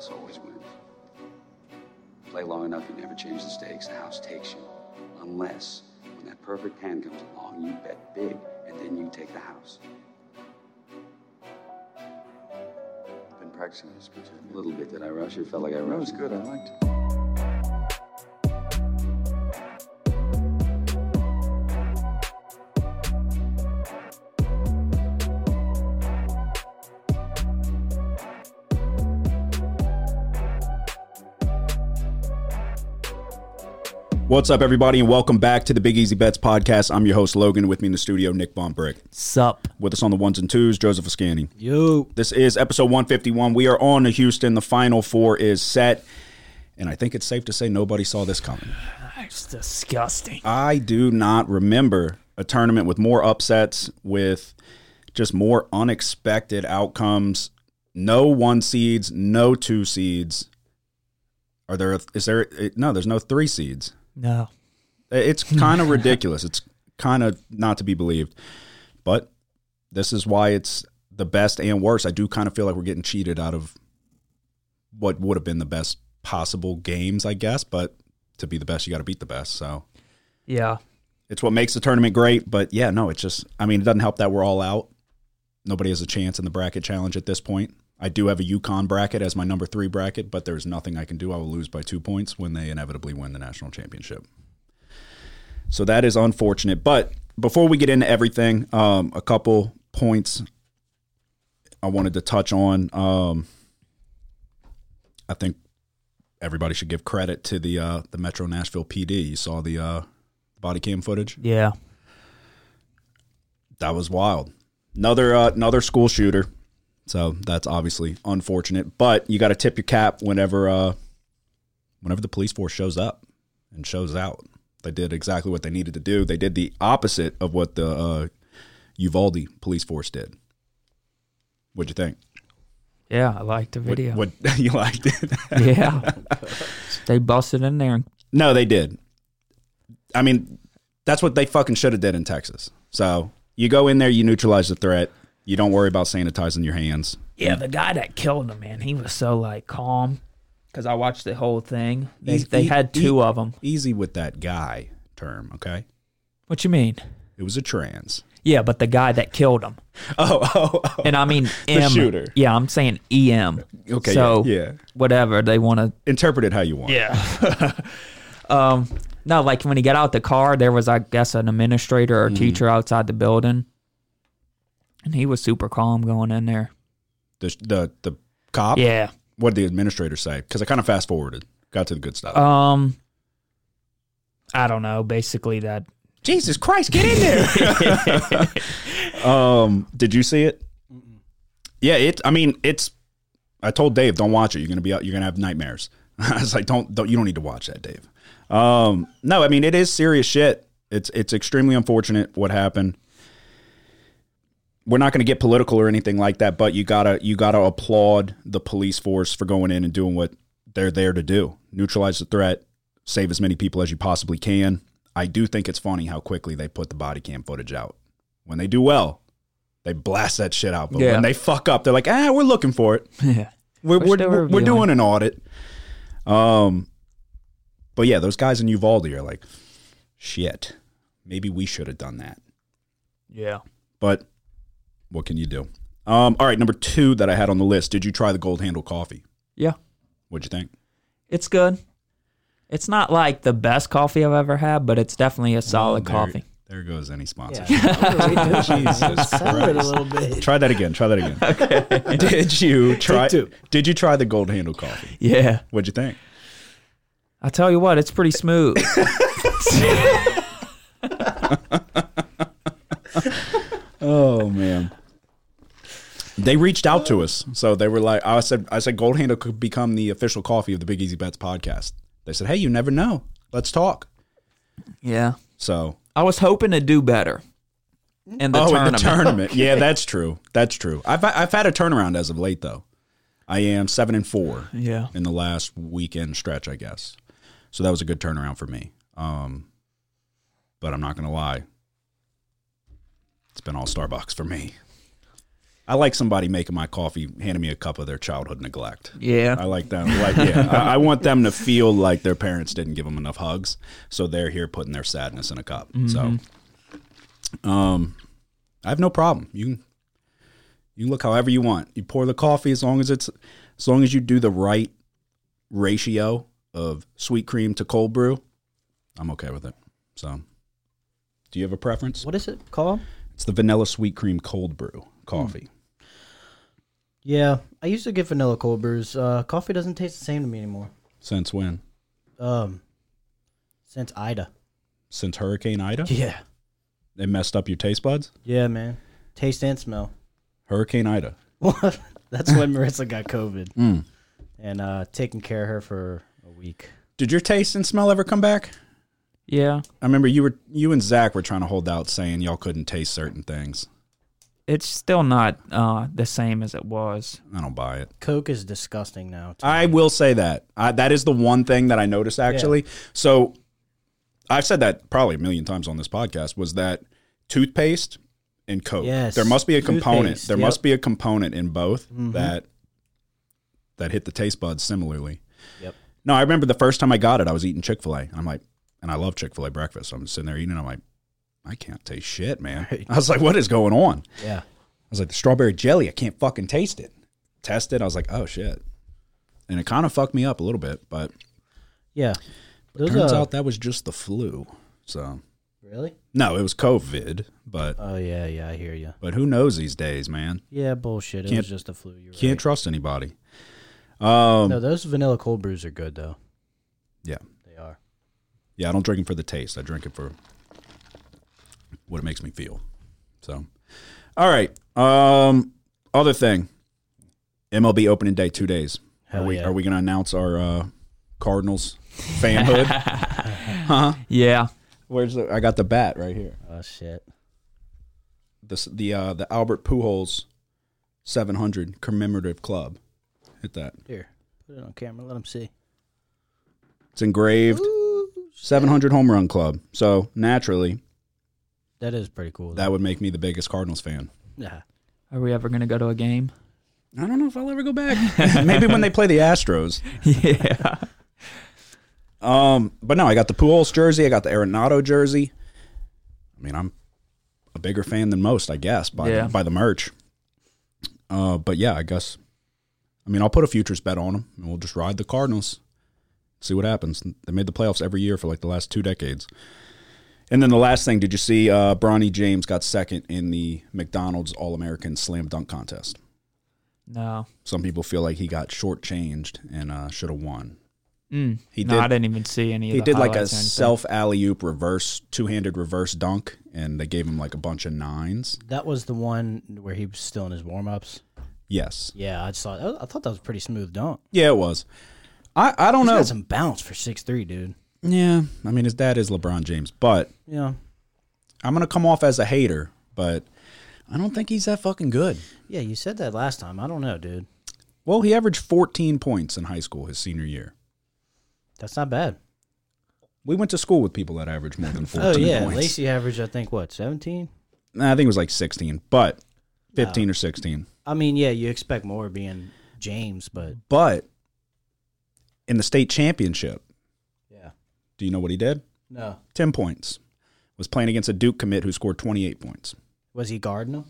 house always wins. Play long enough, you never change the stakes. The house takes you. Unless, when that perfect hand comes along, you bet big, and then you take the house. Been practicing this pitch a little bit. Did I rush it? Felt like I rushed. That was good. I liked it. What's up, everybody, and welcome back to the Big Easy Bets podcast. I'm your host, Logan. With me in the studio, Nick Von Brick. Sup. With us on the ones and twos, Joseph Ascani. Yo. This is episode 151. We are on to Houston. The final four is set. And I think it's safe to say nobody saw this coming. That's disgusting. I do not remember a tournament with more upsets, with just more unexpected outcomes. No one seeds, no two seeds. Are there? Is there? No, there's no three seeds. No. It's kind of ridiculous. It's kind of not to be believed. But this is why it's the best and worst. I do kind of feel like we're getting cheated out of what would have been the best possible games, I guess. But to be the best, you got to beat the best. So Yeah. it's what makes the tournament great. But yeah, no, it's just, I mean, it doesn't help that we're all out. Nobody has a chance in the bracket challenge at this point. I do have a UConn bracket as my number three bracket, but there's nothing I can do. I will lose by two points when they inevitably win the national championship. So that is unfortunate. But before we get into everything, um, a couple points I wanted to touch on. Um, I think everybody should give credit to the uh, the Metro Nashville PD. You saw the uh, body cam footage. Yeah. That was wild. Another uh, another school shooter. So that's obviously unfortunate. But you got to tip your cap whenever uh, whenever the police force shows up and shows out. They did exactly what they needed to do. They did the opposite of what the uh, Uvalde police force did. What'd you think? Yeah. I liked the video. What, you liked it? yeah. they busted in there. and No, they did. I mean, that's what they fucking should have did in Texas. So you go in there, you neutralize the threat. You don't worry about sanitizing your hands. Yeah. The guy that killed him, man, he was so like calm. Because I watched the whole thing. They, Easy- they had two e- of them. Easy with that guy term, okay? What you mean? It was a trans. Yeah, but the guy that killed him. Oh, oh, oh. And I mean M. shooter. Yeah, I'm saying EM. Okay, So yeah, yeah. whatever they want to Interpret it how you want. Yeah. um, no, like when he got out the car, there was, I guess, an administrator or teacher outside the building, and he was super calm going in there. The the the cop. Yeah. What did the administrator say? Because I kind of fast forwarded, got to the good stuff. Um, I don't know. Basically, that. Jesus Christ, get in there. um, did you see it? Yeah, it. I mean, it's. I told Dave, don't watch it. You're gonna be out. You're gonna have nightmares. I was like, don't, don't. You don't need to watch that, Dave. Um, no, I mean, it is serious shit. It's it's extremely unfortunate what happened. We're not going to get political or anything like that, but you gotta you gotta applaud the police force for going in and doing what they're there to do: neutralize the threat, save as many people as you possibly can. I do think it's funny how quickly they put the body cam footage out. When they do well, they blast that shit out. But Yeah. when they fuck up, they're like, ah, we're looking for it. Yeah. We're We're we're, we're, doing an audit. Um, but yeah, those guys in Uvalde are like, shit. Maybe we should have done that. Yeah. But what can you do? Um, all right, number two that I had on the list. Did you try the Gold Handle coffee? Yeah. What'd you think? It's good. It's not like the best coffee I've ever had, but it's definitely a solid There- coffee. There goes any sponsor. Jesus Sounded a little bit. Try that again. Try that again. Okay. Did you try? two. Did you try the Gold Handle coffee? Yeah. What'd you think? I tell you what, it's pretty smooth. Oh man. They reached out to us, so they were like, "I said, I said, Gold Handle could become the official coffee of the Big Easy Bets podcast." They said, "Hey, you never know. Let's talk." yeah. So, I was hoping to do better in the oh, tournament. in the tournament, yeah, that's true. That's true. I've I've had a turnaround as of late, though. I am seven and four Yeah. in the last weekend stretch, I guess. So that was a good turnaround for me. Um, but I'm not gonna lie, it's been all Starbucks for me. I like somebody making my coffee, handing me a cup of their childhood neglect. Yeah. I like them. Like, yeah, I, I want them to feel like their parents didn't give them enough hugs, so they're here putting their sadness in a cup. So, um, I have no problem. You can you can look however you want. You pour the coffee as long as it's as long as you do the right ratio of sweet cream to cold brew. I'm okay with it. So, do you have a preference? What is it called? It's the vanilla sweet cream cold brew coffee. Yeah, I used to get vanilla cold brews. Uh, coffee doesn't taste the same to me anymore. Since when? Um, since Ida. Since Hurricane Ida? Yeah. It messed up your taste buds? Yeah, man. Taste and smell. Hurricane Ida. That's when Marissa got COVID, Mm. and uh, taking care of her for a week. Did your taste and smell ever come back? Yeah. I remember you were you and Zach were trying to hold out saying y'all couldn't taste certain things. It's still not uh, the same as it was. I don't buy it. Coke is disgusting now. too. I will say that. I, that is the one thing that I noticed actually. So I've said that probably a million times on this podcast was that toothpaste and Coke. Yes. There must be a component. Toothpaste, There yep. must be a component in both Mhm. that that hit the taste buds similarly. Yep. No, I remember the first time I got it, I was eating Chick fil A. I'm like, and I love Chick fil A breakfast. I'm sitting there eating, and I'm like, I can't taste shit, man. Right. I was like, what is going on? Yeah. I was like, the strawberry jelly, I can't fucking taste it. Test it. I was like, oh shit. And it kind of fucked me up a little bit, but Yeah. Those, turns uh, out that was just the flu. So Really? no, it was COVID, but Oh yeah, yeah. I hear you. but who knows these days, man? Yeah, bullshit. It Can't- was just a flu. You're Can't right. trust anybody. Um, No, those vanilla cold brews are good though. Yeah. They are. yeah, I don't drink it for the taste. I drink it for what it makes me feel. So, all right. Um, other thing, MLB opening day two days. Hell are we yeah. are we going to announce our uh, Cardinals fanhood? huh? Yeah. Where's the? I got the bat right here. Oh shit. This the uh, the Albert Pujols 700 commemorative club. Hit that. Here, put it on camera. Let them see. It's engraved 700 home run club. So naturally, That is pretty cool. that would make me the biggest Cardinals fan. yeah. Are we ever going to go to a game? I don't know if I'll ever go back. Maybe when they play the Astros. yeah. Um, but no, I got the Pujols jersey. I got the Arenado jersey. I mean, I'm a bigger fan than most, I guess, by Yeah. the, by the merch. Uh, but yeah, I guess. I mean, I'll put a futures bet on them, and we'll just ride the Cardinals. See what happens. They made the playoffs every year for like the last two decades. And then the last thing, did you see uh, Bronny James got second in the McDonald's All American Slam Dunk Contest? No. Some people feel like he got shortchanged and uh, should have won. Mm. He no, did- I didn't even see any of He the did like a highlights or anything. self alley oop reverse, two handed reverse dunk, and they gave him like a bunch of nines. That was the one where he was still in his warm ups. Yes. Yeah, I just thought I thought that was a pretty smooth dunk. Yeah, it was. I, I don't He's know. got some bounce for six three, dude. Yeah. I mean, his dad is LeBron James, but Yeah. I'm going to come off as a hater, but I don't think he's that fucking good. Yeah, you said that last time. I don't know, dude. Well, he averaged 14 points in high school his senior year. That's not bad. We went to school with people that averaged more than 14 Oh yeah, points. Lacey averaged I think what seventeen. Nah, I think it was like 16, but 15 or 16. I mean, yeah, you expect more being James, but But in the state championship, do you know what he did? no. 10 points. Was playing against a Duke commit who scored 28 points. Was he guarding him?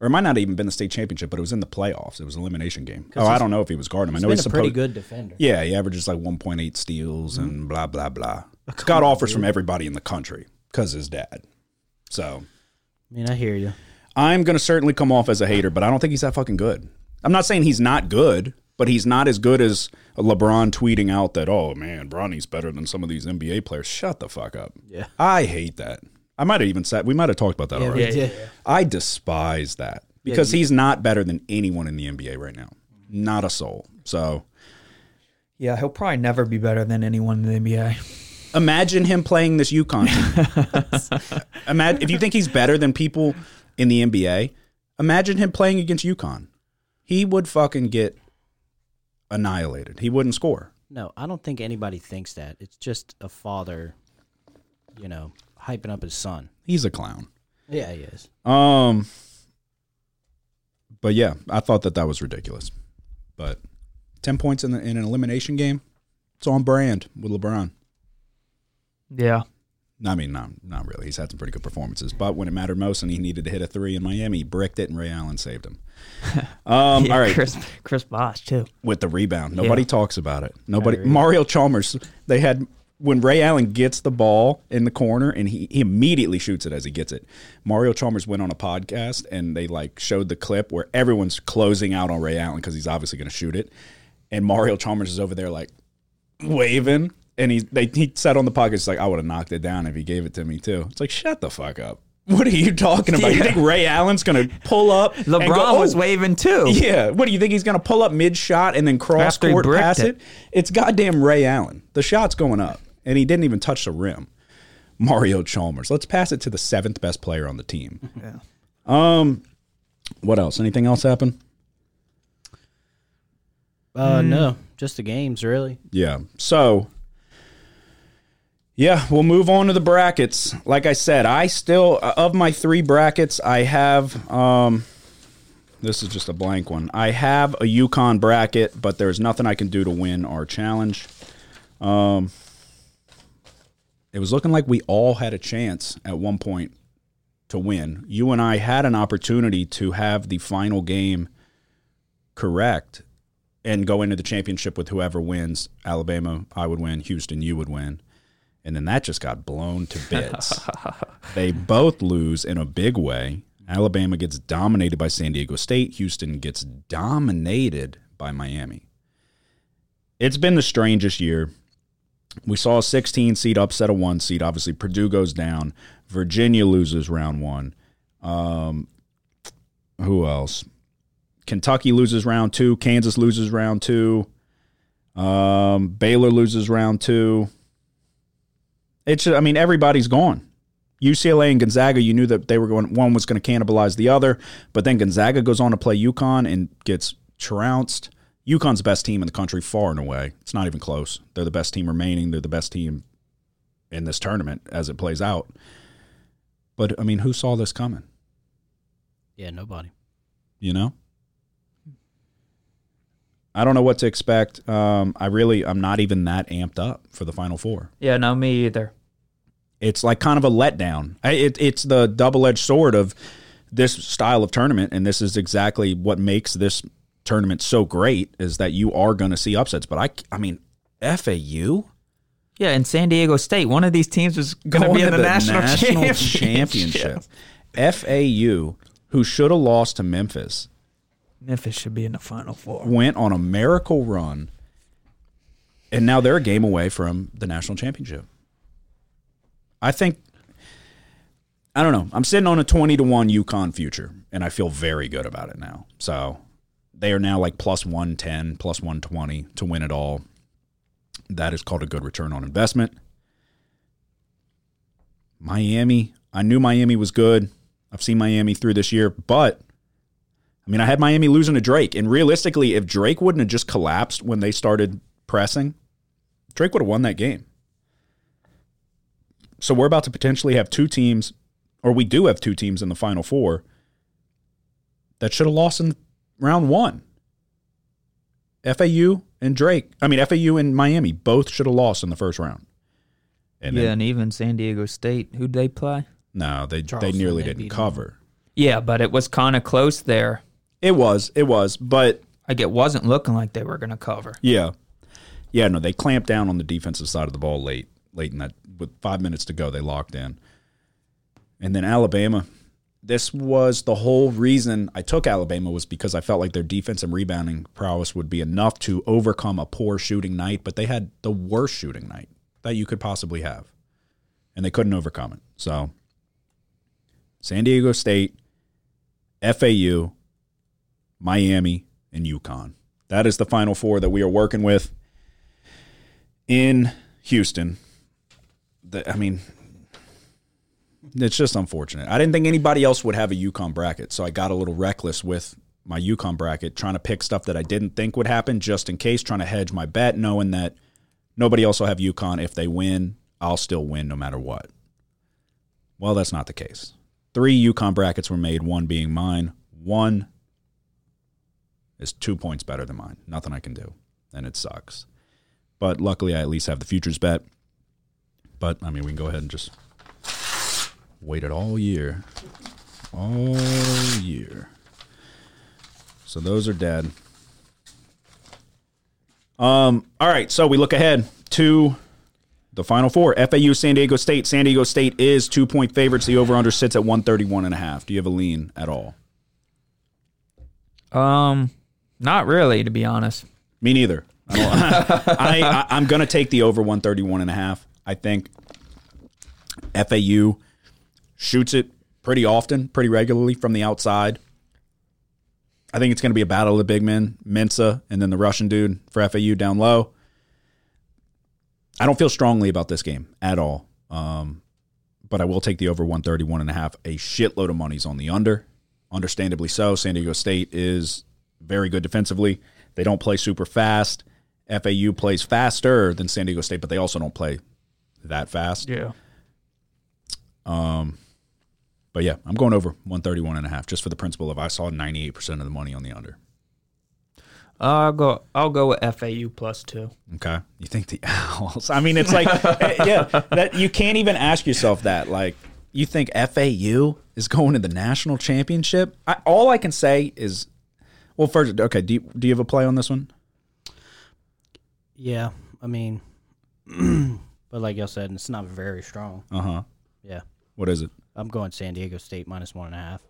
Or it might not have even been the state championship, but it was in the playoffs. It was an elimination game. Oh, I don't know if he was guarding him. I know he's a pretty good defender. Yeah, he averages like 1.8 steals Mm-hmm. and blah blah blah. He's got offers from everybody in the country because his dad. So I mean, I hear you. I'm gonna certainly come off as a hater, but I don't think he's that fucking good. I'm not saying he's not good, but he's not as good as LeBron tweeting out that oh man, Bronny's better than some of these NBA players. Shut the fuck up. Yeah. I hate that. I might have even said we might have talked about that Yeah, already. we did. I despise that because you- he's not better than anyone in the NBA right now. Not a soul. So Yeah, he'll probably never be better than anyone in the NBA. imagine him playing this UConn team. imagine if you think he's better than people in the NBA. Imagine him playing against UConn. He would fucking get annihilated. He wouldn't score. No, I don't think anybody thinks that. It's just a father, you know, hyping up his son. He's a clown. Yeah, he is. Um, but yeah, I thought that that was ridiculous. But ten points in, the, in an elimination game, it's on brand with LeBron. Yeah. I mean, not not really. He's had some pretty good performances, but when it mattered most and he needed to hit a three in Miami, he bricked it, and Ray Allen saved him. Um, Yeah, all right, Chris Chris Bosh too. with the rebound, nobody Yeah. talks about it. Nobody. Mario Chalmers. They had when Ray Allen gets the ball in the corner and he, he immediately shoots it as he gets it. Mario Chalmers went on a podcast and they like showed the clip where everyone's closing out on Ray Allen because he's obviously going to shoot it, and Mario Chalmers is over there like waving. And he they he said on the podcast he's like I would have knocked it down if he gave it to me too. It's like shut the fuck up. What are you talking about? You think Ray Allen's gonna pull up? and LeBron go, was "Oh, waving too. yeah. What do you think he's going to pull up mid shot and then cross After court pass it? it. It's goddamn Ray Allen. The shot's going up, and he didn't even touch the rim. Mario Chalmers. Let's pass it to the seventh best player on the team. Yeah. Um, what else? Anything else happen? Uh, no, just the games, really. Yeah. So, yeah, we'll move on to the brackets. Like I said, I still of my three brackets, I have um this is just a blank one. I have a UConn bracket, but there's nothing I can do to win our challenge. Um it was looking like we all had a chance at one point to win. You and I had an opportunity to have the final game correct and go into the championship with whoever wins. Alabama, I would win. Houston, you would win. And then that just got blown to bits. they both lose in a big way. Alabama gets dominated by San Diego State. Houston gets dominated by Miami. It's been the strangest year. We saw a 16 seed upset a one seed. Obviously, Purdue goes down. Virginia loses round one. Um, who else? Kentucky loses round two. Kansas loses round two. Um, Baylor loses round two. It's I mean everybody's gone. UCLA and Gonzaga, you knew that they were going. One was going to cannibalize the other, but then Gonzaga goes on to play UConn and gets trounced. UConn's the best team in the country, far and away. It's not even close. They're the best team remaining. They're the best team in this tournament as it plays out. But I mean, who saw this coming? Yeah, nobody. you know i don't know what to expect. Um, i really i'm not even that amped up for the final four. Yeah, no, me either. it's like kind of a letdown. It, it's the double-edged sword of this style of tournament and this is exactly what makes this tournament so great is that you are going to see upsets. But i i mean fau Yeah, and San Diego State, one of these teams was going to be in the, national, championship. fau who should have lost to memphis Memphis should be in the Final Four. went on a miracle run, and now they're a game away from the national championship. I think. I don't know. I'm sitting on a 20 to 1 UConn future, and I feel very good about it now. So they are now like plus 110, plus 120 to win it all. That is called a good return on investment. Miami, I knew Miami was good. I've seen Miami through this year, but I mean, I had Miami losing to Drake, and realistically, if Drake wouldn't have just collapsed when they started pressing, Drake would have won that game. So we're about to potentially have two teams, or we do have two teams in the Final Four that should have lost in round one. FAU and Drake, I mean FAU and Miami, both should have lost in the first round. And yeah, then, and even San Diego State, who'd they play? no, they they nearly they didn't beat them. cover. Yeah, but it was kind of close there. It was, it was, but Like it wasn't looking like they were going to cover. Yeah. Yeah, no, they clamped down on the defensive side of the ball late. Late in that with five minutes to go, they locked in. And then Alabama. This was the whole reason I took Alabama was because I felt like their defense and rebounding prowess would be enough to overcome a poor shooting night, but they had the worst shooting night that you could possibly have. And they couldn't overcome it. So San Diego State, FAU, Miami, and UConn. That is the final four that we are working with in Houston. The, I mean, it's just unfortunate. I didn't think anybody else would have a UConn bracket, so I got a little reckless with my UConn bracket, trying to pick stuff that I didn't think would happen just in case, trying to hedge my bet, knowing that nobody else will have UConn. If they win, I'll still win no matter what. Well, that's not the case. Three UConn brackets were made, one being mine, one is two points better than mine. Nothing I can do, and it sucks. But luckily, I at least have the futures bet. But I mean, we can go ahead and just wait it all year, all year. So those are dead. Um. All right. So we look ahead to the final four. FAU, San Diego State. San Diego State is two point favorites. The over under sits at 131 and a half. Do you have a lean at all? Um, not really, to be honest. Me neither. I, I, I I'm gonna take the over 131 and a half. I think FAU shoots it pretty often, pretty regularly from the outside. I think it's going to be a battle of the big men, Mensah, and then the Russian dude for FAU down low. I don't feel strongly about this game at all. Um, but I will take the over 131 and a half. A shitload of money's on the under. Understandably so. San Diego State is very good defensively. They don't play super fast. FAU plays faster than San Diego State, but they also don't play that fast. Yeah. Um, But yeah, I'm going over 131 and a half just for the principle of I saw 98% of the money on the under. I'll go. I'll go with FAU plus two. Okay. You think the Owls? I mean, it's like, eh, yeah, that you can't even ask yourself that. Like, you think FAU is going to the national championship? I, all I can say is, well, first, okay, do you, do you have a play on this one? Yeah, I mean, but like y'all said, it's not very strong. Uh huh. Yeah, What is it? I'm going San Diego State minus one and a half.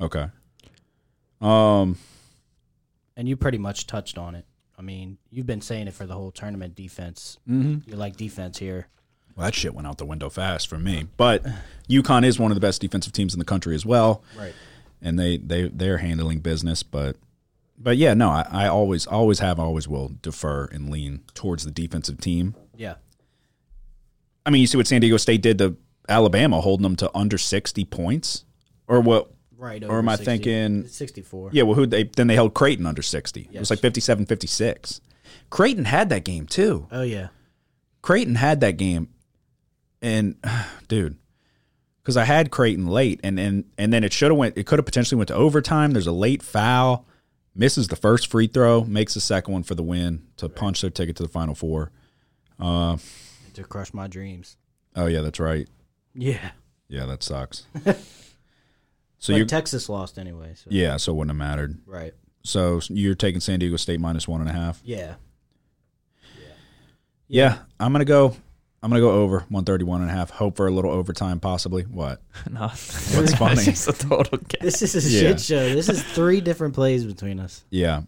Okay. Um, And you pretty much touched on it. I mean, you've been saying it for the whole tournament. Defense. Mm-hmm. You like defense here. well, that shit went out the window fast for me. But UConn is one of the best defensive teams in the country as well. Right. and they they they're handling business. But but yeah, no, I, I always always have always will defer and lean towards the defensive team. Yeah. I mean, you see what San Diego State did to Alabama, holding them to under sixty points, or what? Right. Or am I thinking- 64? Yeah, well, who they then they held Creighton under sixty. It was like 57, 56. Creighton had that game too. Oh yeah. Creighton had that game, and dude, because I had Creighton late, and and and then it should have went. It could have potentially went to overtime. There's a late foul, misses the first free throw, makes the second one for the win to punch their ticket to the final four. To crush my dreams. Oh yeah, that's right. Yeah. Yeah, that sucks. So you, Texas lost anyway. So. yeah, so it wouldn't have mattered. Right. So you're taking San Diego State minus one and a half. Yeah. Yeah, I'm gonna go. I'm gonna go over 131 and a half. Hope for a little overtime, possibly. What? no, What's funny? It's just a total guess. This is a Yeah. shit show. This is three different plays between us. Yeah.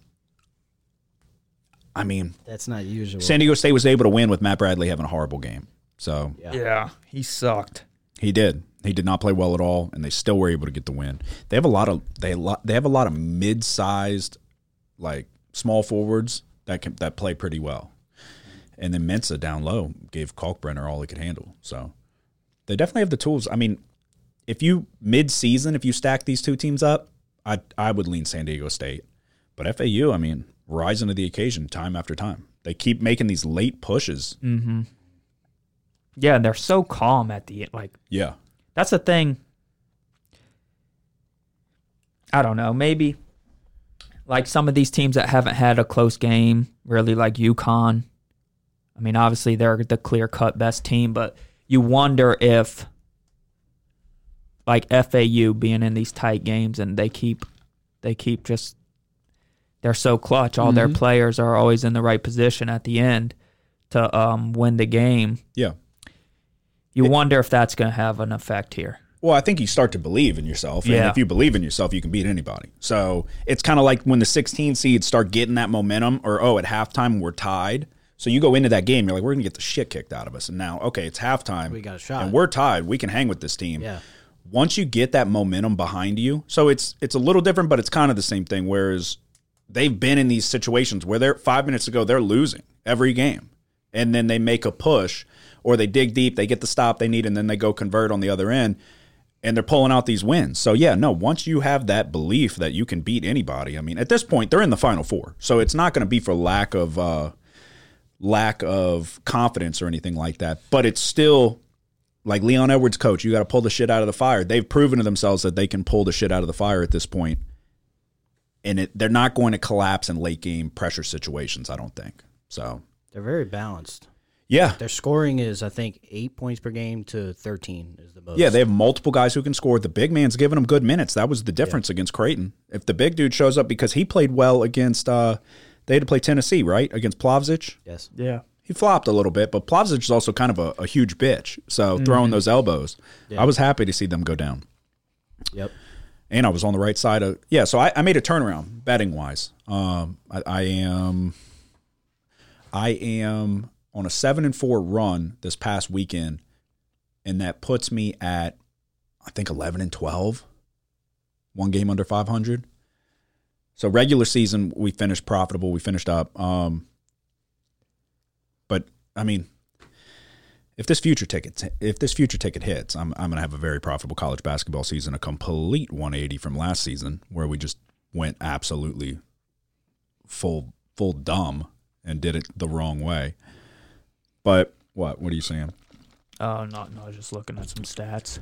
I mean, That's not usual. San Diego State was able to win with Matt Bradley having a horrible game. So yeah. Yeah, he sucked. he did. He did not play well at all, and they still were able to get the win. They have a lot of they lo- they have a lot of mid sized, like small forwards that can that play pretty well. And then Mensah down low gave Kalkbrenner all he could handle. So they definitely have the tools. I mean, if you mid season, if you stack these two teams up, I I would lean San Diego State. But FAU, I mean, rising to the occasion time after time. They keep making these late pushes. Mm-hmm. Yeah, and they're so calm at the end. Like Yeah. that's the thing. I don't know. Maybe like some of these teams that haven't had a close game, really like UConn. I mean, obviously they're the clear cut best team, but you wonder if like FAU being in these tight games and they keep they keep just they're so clutch. All their players are always in the right position at the end to um, win the game. Yeah. You wonder if that's going to have an effect here. Well, I think you start to believe in yourself. And Yeah. if you believe in yourself, you can beat anybody. So it's kind of like when the 16 seeds start getting that momentum, or oh, at halftime we're tied. So you go into that game, you're like, we're going to get the shit kicked out of us. And now, okay, it's halftime. We got a shot. And we're tied. We can hang with this team. Yeah. Once you get that momentum behind you, so it's it's a little different, but it's kind of the same thing. Whereas they've been in these situations where they're five minutes ago, they're losing every game. And then they make a push or they dig deep, they get the stop they need, and then they go convert on the other end and they're pulling out these wins. So yeah, no, once you have that belief that you can beat anybody, I mean, at this point they're in the final four. So it's not going to be for lack of uh lack of confidence or anything like that, but it's still like Leon Edwards coach, you got to pull the shit out of the fire. They've proven to themselves that they can pull the shit out of the fire at this point. and it, they're not going to collapse in late game pressure situations. I don't think so. They're very balanced. Yeah, Their scoring is, I think, eight points per game to thirteen is the most. yeah, they have multiple guys who can score. The big man's giving them good minutes. That was the difference against Creighton. If the big dude shows up because he played well against, uh, they had to play Tennessee right against Plavsic. yes. Yeah. He flopped a little bit, but Plavsic is also kind of a, a huge bitch. So throwing those elbows, I was happy to see them go down. Yep. and I was on the right side of yeah. So I, I made a turnaround betting wise. Um, I, I am, I am on a seven and four run this past weekend, and that puts me at I think eleven and twelve, one game under five hundred. So regular season we finished profitable. We finished up. Um, but I mean, if this future ticket if this future ticket hits, I'm I'm gonna have a very profitable college basketball season, a complete 180 from last season where we just went absolutely full full dumb and did it the wrong way. But what what are you saying? Oh no, no, I was just looking at some stats.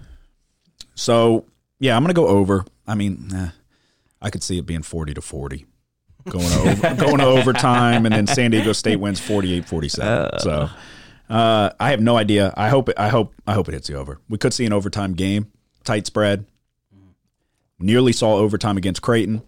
So yeah, I'm gonna go over. I mean, eh, I could see it being 40 to 40. Going to over, going to overtime, and then San Diego State wins 48-47. so uh, I have no idea. I hope it, I hope I hope it hits the over. We could see an overtime game, tight spread. Nearly saw overtime against Creighton.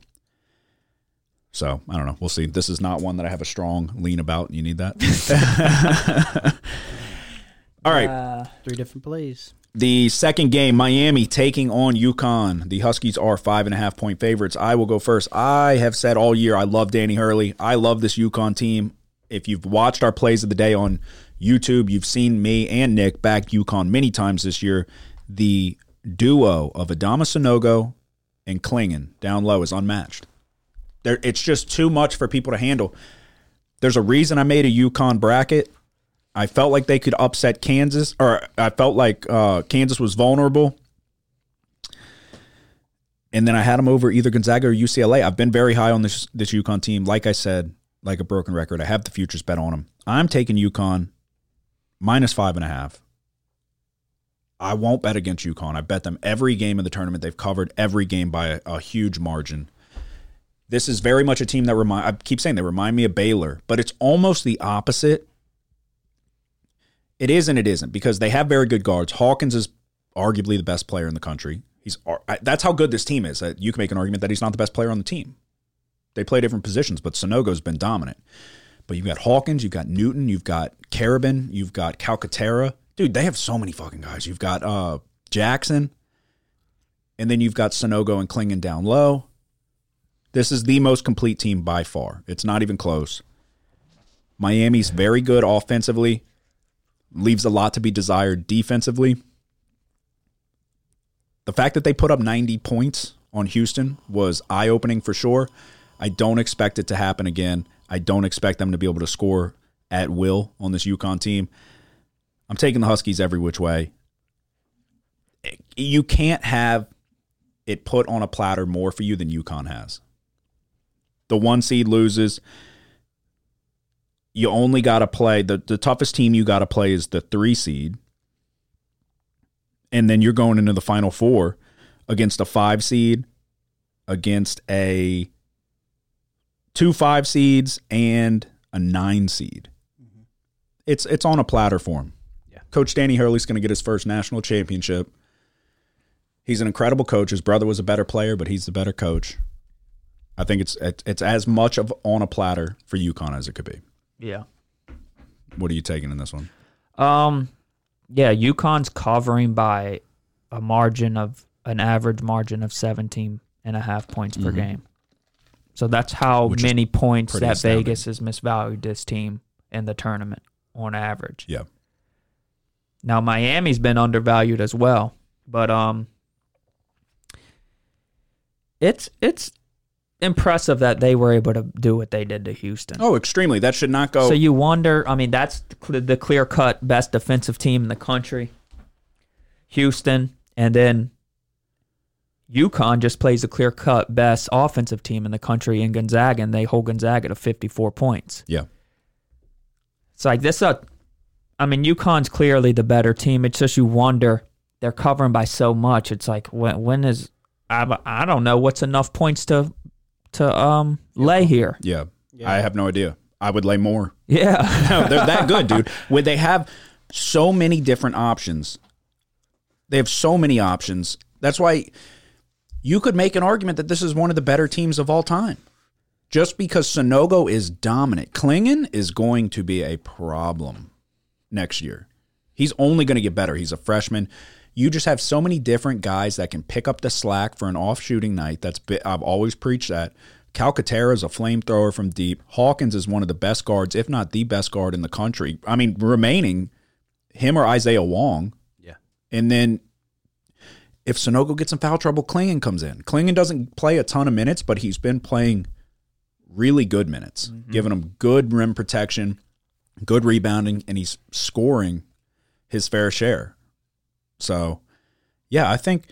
So I don't know. We'll see. This is not one that I have a strong lean about. You need that. All right. Uh, Three different plays. The second game, Miami taking on UConn. The Huskies are five and a half point favorites. I will go first. I have said all year I love Danny Hurley. I love this UConn team. If you've watched our plays of the day on YouTube, you've seen me and Nick back UConn many times this year. The duo of Adama Sanogo and Clingan down low is unmatched. There, it's just too much for people to handle. There's a reason I made a UConn bracket. I felt like they could upset Kansas, or I felt like uh, Kansas was vulnerable. And then I had them over either Gonzaga or UCLA. I've been very high on this this UConn team. Like I said, like a broken record, I have the futures bet on them. I'm taking UConn minus five and a half. I won't bet against UConn. I bet them every game in the tournament. They've covered every game by a, a huge margin. This is very much a team that remind. I keep saying they remind me of Baylor, but it's almost the opposite. It is and it isn't because they have very good guards. Hawkins is arguably the best player in the country. He's that's how good this team is. That you can make an argument that he's not the best player on the team. They play different positions, but Sanogo's been dominant. But you've got Hawkins, you've got Newton, you've got Karaban, you've got Calcaterra. Dude, they have so many fucking guys. You've got uh, Jackson, and then you've got Sanogo and Clingan down low. This is the most complete team by far. It's not even close. Miami's very good offensively, leaves a lot to be desired defensively. The fact that they put up 90 points on Houston was eye opening for sure. I don't expect it to happen again. I don't expect them to be able to score at will on this UConn team. I'm taking the Huskies every which way. You can't have it put on a platter more for you than UConn has. The one seed loses. You only got to play the, the toughest team you got to play is the three seed. And then you're going into the final four against a five seed, against a two five seeds, and a nine seed. Mm-hmm. It's it's on a platter for him. Yeah. Coach Danny Hurley's going to get his first national championship. He's an incredible coach. His brother was a better player, but he's the better coach. I think it's it's, it's as much of on a platter for UConn as it could be. Yeah. What are you taking in this one? Um, yeah, UConn's covering by a margin of an average margin of 17 and a half points per game. So that's how Mm-hmm. Which many points that astounding. Vegas has misvalued this team in the tournament on average. Yeah. Now Miami's been undervalued as well, but um, it's it's impressive that they were able to do what they did to Houston. Oh, extremely. That should not go. So you wonder. I mean, that's the clear cut best defensive team in the country. Houston, and then UConn just plays the clear cut best offensive team in the country in Gonzaga, and they hold Gonzaga to fifty four points. yeah. It's like this. Uh, I mean, UConn's clearly the better team. It's just you wonder they're covering by so much. It's like when when is I I don't know what's enough points to to um lay here? Yeah. I have no idea. I would lay more. Yeah. No, they're that good, dude. When they have so many different options, they have so many options. That's why you could make an argument that this is one of the better teams of all time. Just because Sanogo is dominant, Clingan is going to be a problem next year. He's only going to get better. He's a freshman. You just have so many different guys that can pick up the slack for an off shooting night. That's bi- I've always preached that. Calcaterra is a flamethrower from deep. Hawkins is one of the best guards, if not the best guard in the country. I mean, remaining him or Isaiah Wong. Yeah. And then if Sanogo gets in foul trouble, Clingan comes in. Clingan doesn't play a ton of minutes, but he's been playing really good minutes, mm-hmm. giving him good rim protection, good rebounding, and he's scoring his fair share. So, yeah, I think,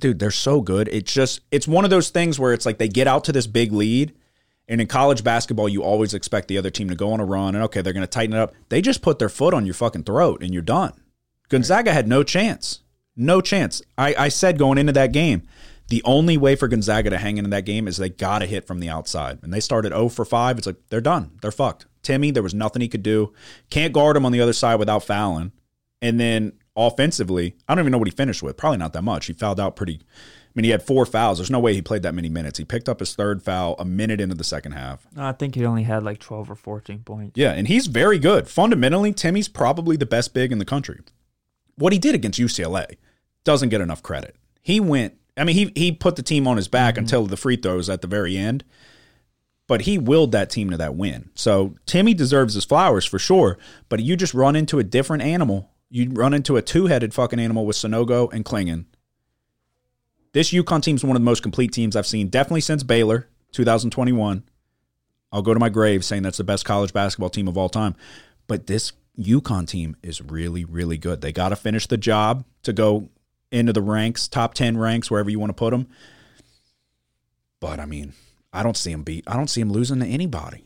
dude, they're so good. It's just, it's one of those things where it's like they get out to this big lead. And in college basketball, you always expect the other team to go on a run and okay, they're going to tighten it up. They just put their foot on your fucking throat and you're done. Gonzaga had no chance. No chance. I, I said going into that game, the only way for Gonzaga to hang in that game is they got to hit from the outside. And they started 0 for 5. It's like they're done. They're fucked. Timme, there was nothing he could do. Can't guard him on the other side without fouling. And then offensively, I don't even know what he finished with. Probably not that much. He fouled out pretty. I mean, he had four fouls. There's no way he played that many minutes. He picked up his third foul a minute into the second half. I think he only had like 12 or 14 points. Yeah, and he's very good. Fundamentally, Timme's probably the best big in the country. What he did against UCLA doesn't get enough credit. He went, I mean, he he put the team on his back mm-hmm. until the free throws at the very end, but he willed that team to that win. So Timme deserves his flowers for sure, but you just run into a different animal. You run into a two headed fucking animal with Sanogo and Clingan. This UConn team's one of the most complete teams I've seen, definitely since Baylor, 2021. I'll go to my grave saying that's the best college basketball team of all time. But this UConn team is really, really good. They got to finish the job to go into the ranks, top 10 ranks, wherever you want to put them. But I mean, I don't see them beat. I don't see them losing to anybody.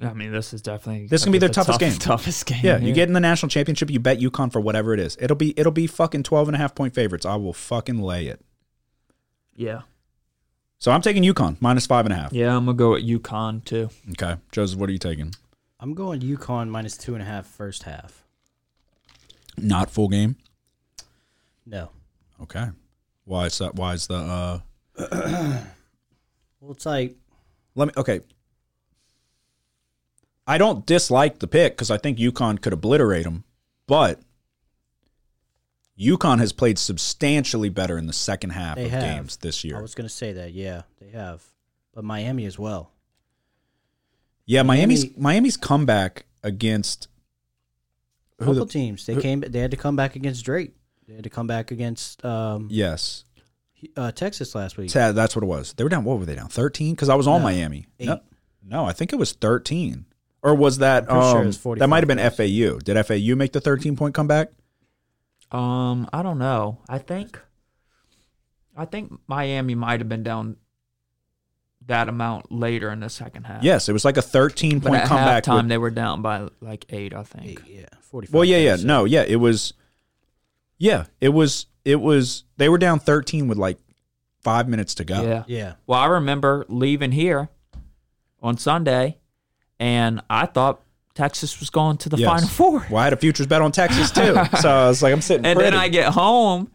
I mean, this is definitely This is gonna be their toughest game. Toughest game. Yeah, you get in the national championship, you bet UConn for whatever it is. It'll be it'll be fucking 12 and a half point favorites. I will fucking lay it. Yeah. So I'm taking UConn minus five and a half. Yeah, I'm gonna go with UConn too. Okay, Joseph, what are you taking? I'm going UConn minus two and a half first half. Not full game. No. Okay. Why is that? Why is the? uh Well, it's like Let me. Okay. I don't dislike the pick because I think UConn could obliterate them, but UConn has played substantially better in the second half They of have. games this year. I was going to say that. Yeah, they have, but Miami as well. yeah, Miami's Miami- Miami's comeback against A Who couple the- teams they came. They had to come back against Drake. They had to come back against um, yes, uh, Texas last week. Ta- that's what it was. They were down. What were they down? Thirteen? Because I was on No, Miami. No, no, I think it was thirteen. Or was that? I'm sure Um, was that might have been. FAU. Did FAU make the thirteen point comeback? Um, I don't know. I think, I think Miami might have been down that amount later in the second half. Yes, it was like a thirteen but point at comeback. halftime with- they were down by like eight. I think. Eight, yeah, forty. Well, yeah, yeah, no, yeah, it was, yeah, it was, it was. They were down thirteen with like five minutes to go. Yeah. yeah. Well, I remember leaving here on Sunday, and I thought Texas was going to the Yes. Final Four. Well, I had a futures bet on Texas too, so I was like, I'm sitting. And pretty. then I get home,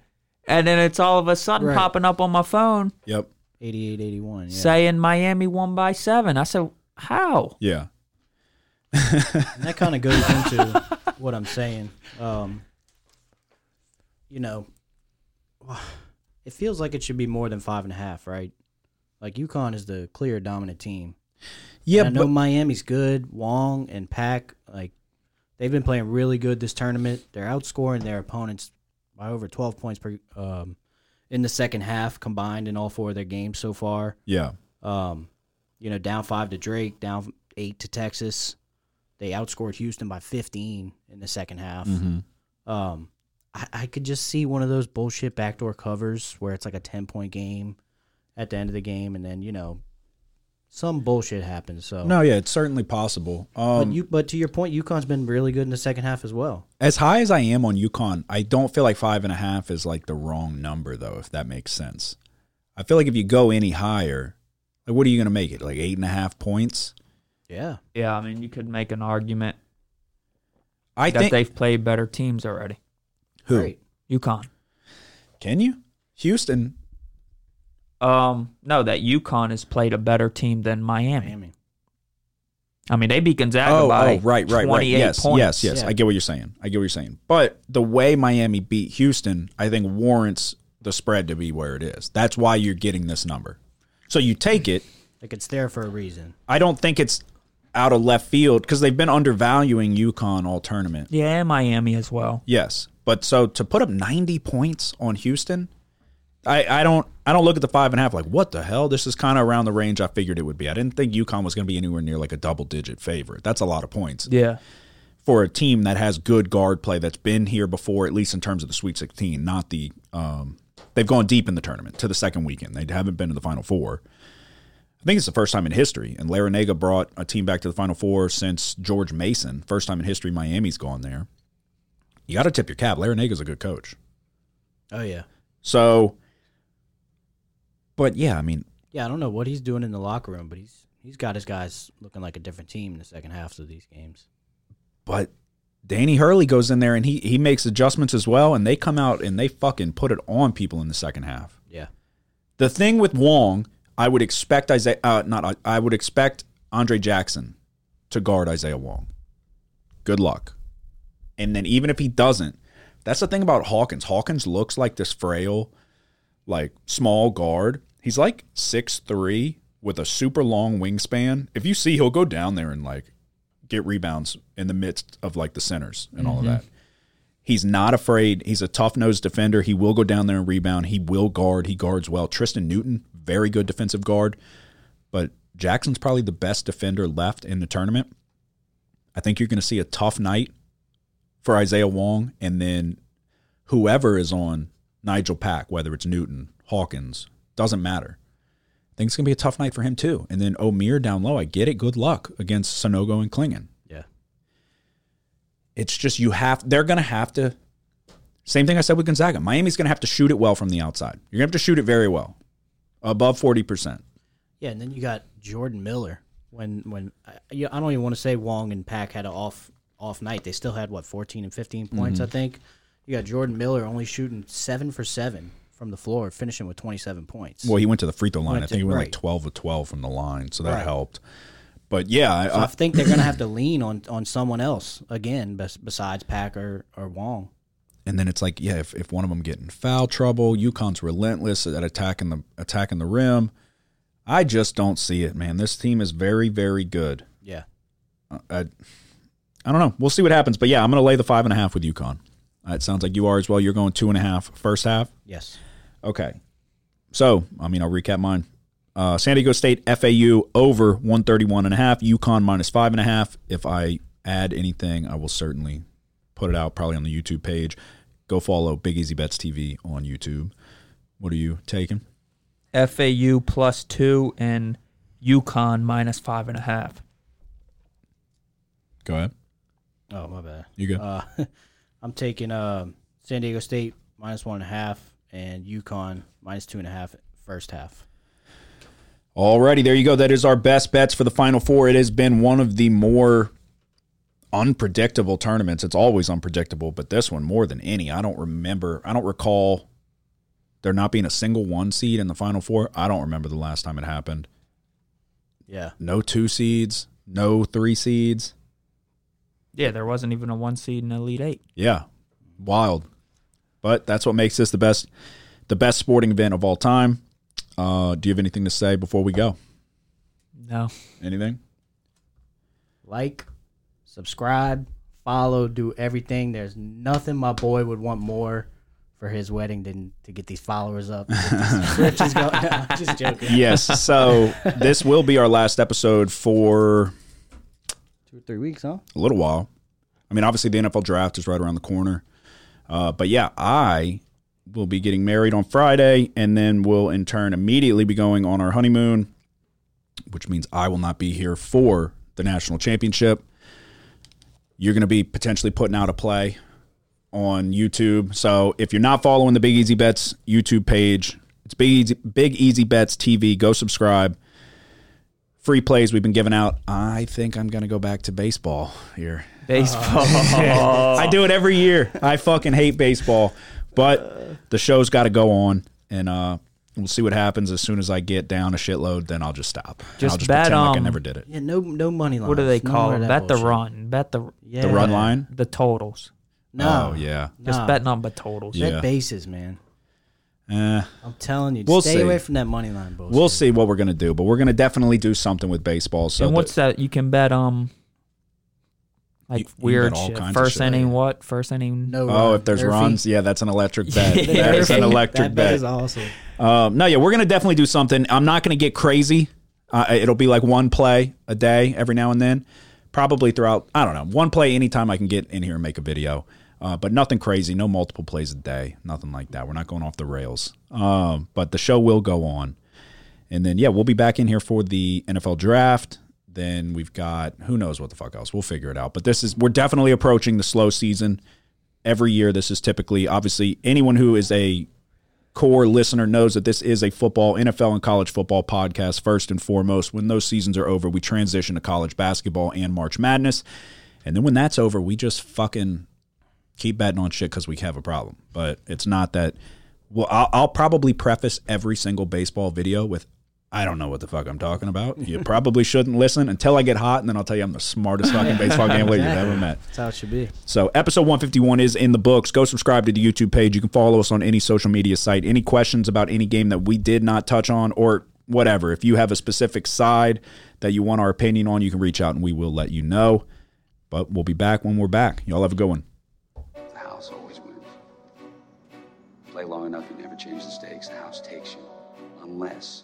and then it's all of a sudden Right. popping up on my phone Yep. 88, Yep. 81. Yeah. saying Miami won by seven. I said, "How?" Yeah. And that kind of goes into what I'm saying. Um, you know, it feels like it should be more than five and a half, right? Like UConn is the clear dominant team. Yeah, And I know but Miami's good. Wong and Pack, like they've been playing really good this tournament. They're outscoring their opponents by over 12 points per um, in the second half combined in all four of their games so far. yeah, Um, you know, down five to Drake, down eight to Texas. They outscored Houston by 15 in the second half. Mm-hmm. Um, I, I could just see one of those bullshit backdoor covers where it's like a 10 point game at the end of the game, and then you know some bullshit happens. So no, yeah, it's certainly possible. but Um, you, but to your point, UConn's been really good in the second half as well. as high as I am on UConn, I don't feel like five and a half is like the wrong number, though. If that makes sense, I feel like if you go any higher, Like, what are you going to make it? Like eight and a half points? Yeah. Yeah, I mean, you could make an argument I that think. they've played better teams already. who Great. UConn. can you? Houston. Um, no, that UConn has played a better team than Miami. Miami. I mean, they beat Gonzaga Oh, by oh, right, right, right. 28 Yes, points. yes, yes. Yeah. I get what you're saying. I get what you're saying. But the way Miami beat Houston, I think warrants the spread to be where it is. That's why you're getting this number. So you take it. Like it's there for a reason. I don't think it's out of left field because they've been undervaluing UConn all tournament. Yeah, Miami as well. Yes, but so to put up 90 points on Houston, I, I don't I don't look at the five and a half like what the hell. This is kind of around the range I figured it would be. I didn't think UConn was going to be anywhere near like a double digit favorite. That's a lot of points Yeah. for a team that has good guard play that's been here before, at least in terms of the Sweet 16. Not the um, they've gone deep in the tournament to the second weekend. They haven't been to the Final Four. I think it's the first time in history, and Larrañaga brought a team back to the Final Four since George Mason. First time in history Miami's gone there. You got to tip your cap. Larrañaga's a good coach. Oh yeah. So, but yeah, I mean, Yeah, I don't know what he's doing in the locker room, but he's he's got his guys looking like a different team in the second halves of these games. but Danny Hurley goes in there and he he makes adjustments as well, and they come out and they fucking put it on people in the second half. Yeah. The thing with Wong, I would expect Isaiah, uh, not I- I would expect Andre Jackson to guard Isaiah Wong. Good luck. And then even if he doesn't, that's the thing about Hawkins. Hawkins looks like this frail, like small guard. He's like six three with a super long wingspan. If you see, he'll go down there and like get rebounds in the midst of like the centers and all of mm-hmm. that. He's not afraid. He's a tough nosed defender. He will go down there and rebound. He will guard. He guards well. Tristan Newton, very good defensive guard. But Jackson's probably the best defender left in the tournament. I think you're going to see a tough night for Isaiah Wong. And then whoever is on Nigel Pack, whether it's Newton, Hawkins, doesn't matter. I think it's going to be a tough night for him too. And then Omier down low, I get it. Good luck against Sanogo and Clingan Yeah. it's just you have they're going to have to same thing i said with gonzaga miami's going to have to shoot it well from the outside you're going to have to shoot it very well above 40% Yeah, and then you got Jordan Miller. When when I, yeah, I don't even want to say Wong and Pack had an off off night. They still had what fourteen and fifteen points, Mm-hmm. I think. You got Jordan Miller only shooting seven for seven from the floor, finishing with twenty seven points. well he went to the free throw line Went i think to- he went like 12 of 12 from the line so that Right. helped but yeah I, so I I, think they're gonna have to lean on on someone else again, bes- besides Pack or, Wong. and then it's like yeah if, if one of them get in foul trouble uconn's relentless at attacking the attacking the rim i just don't see it man this team is very very good Yeah, I, I don't know. We'll see what happens. But yeah, I'm going to lay the five and a half with UConn. Uh, it sounds like you are as well. You're going two and a half first half. yes, Okay. So, I mean, I'll recap mine. Uh, San Diego State FAU over 131 and a half. UConn minus five and a half. If I add anything, I will certainly put it out probably on the YouTube page. Go follow Big Easy Bets TV on YouTube. What are you taking? FAU plus two and UConn minus five and a half. Go ahead. Oh my bad. You go. Uh, I'm taking uh, San Diego State minus one and a half and UConn minus two and a half first half. Alrighty, there you go. That is our best bets for the Final Four. It has been one of the more unpredictable tournaments. It's always unpredictable, but this one more than any. I don't remember. I don't recall there not being a single one seed in the Final Four. I don't remember the last time it happened. Yeah, No two seeds, no three seeds. Yeah, there wasn't even a one seed in Elite Eight. Yeah, wild. But that's what makes this the best, the best sporting event of all time. Uh, do you have anything to say before we go? No. Anything? like, subscribe, follow, do everything. There's nothing my boy would want more for his wedding than to get these followers up. Get these riches just joking. yes. So this will be our last episode for Two or three weeks, huh? a little while. I mean, obviously the NFL draft is right around the corner. Uh, but yeah, I will be getting married on Friday, and then we'll in turn immediately be going on our honeymoon, which means I will not be here for the national championship. You're going to be potentially putting out a play on YouTube. So if you're not following the Big Easy Bets YouTube page, it's Big Easy, Big Easy Bets TV. Go subscribe. free plays we've been giving out. I think I'm gonna go back to baseball here. Baseball. I do it every year. I fucking hate baseball, but the show's got to go on, and uh, we'll see what happens. As soon as I get down a shitload, then I'll just stop. And Just I'll just bet, pretend like I um, never did it. Yeah, no, no money line. what do they call it? Bet the run. Bet the Yeah. The run line. the totals. No. Oh yeah. Just Nah. betting on the totals. Yeah. Bet bases, man. Eh, I'm telling you, We'll stay see. away from that money line bullshit. we'll see what we're gonna do, but we're gonna definitely do something with baseball. So and that- what's that? You can bet um like You- you weird bet all shit. First shit. inning, what? First inning. No. Oh, run. if there's Murphy. runs, yeah, that's an electric bet. Yeah. that is an electric that bet. bet is awesome. Um, no, yeah, we're gonna definitely do something. I'm not gonna get crazy. Uh, it'll be like one play a day every now and then, probably throughout. I don't know, one play anytime I can get in here and make a video. Uh, but nothing crazy, no multiple plays a day, nothing like that. We're not going off the rails. Um, but the show will go on, and then yeah, we'll be back in here for the NFL draft. Then we've got who knows what the fuck else. We'll figure it out. But this is we're definitely approaching the slow season. Every year, this is typically obviously anyone who is a core listener knows that this is a football, NFL, and college football podcast first and foremost. When those seasons are over, we transition to college basketball and March Madness. And then when that's over, we just fucking keep betting on shit because we have a problem. But it's not that. Well, I'll, I'll probably preface every single baseball video with, I don't know what the fuck I'm talking about. You probably shouldn't listen until I get hot, and then I'll tell you I'm the smartest fucking baseball gambler you've ever met. That's how it should be. So episode 151 is in the books. Go subscribe to the YouTube page. You can follow us on any social media site. Any questions about any game that we did not touch on or whatever. If you have a specific side that you want our opinion on, you can reach out and we will let you know. But we'll be back when we're back. Y'all have a good one. The house always wins. Play long enough, you never change the stakes. The house takes you. Unless, when that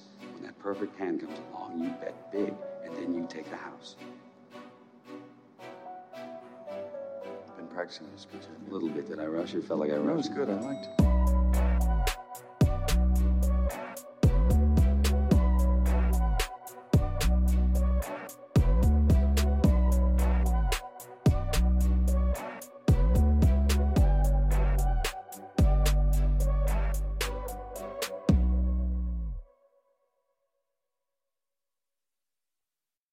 perfect hand comes along, oh, you bet big, and then you take the house. I've been practicing this good. A little bit. Did I rush it? Felt like I That rushed was it. good. I liked it.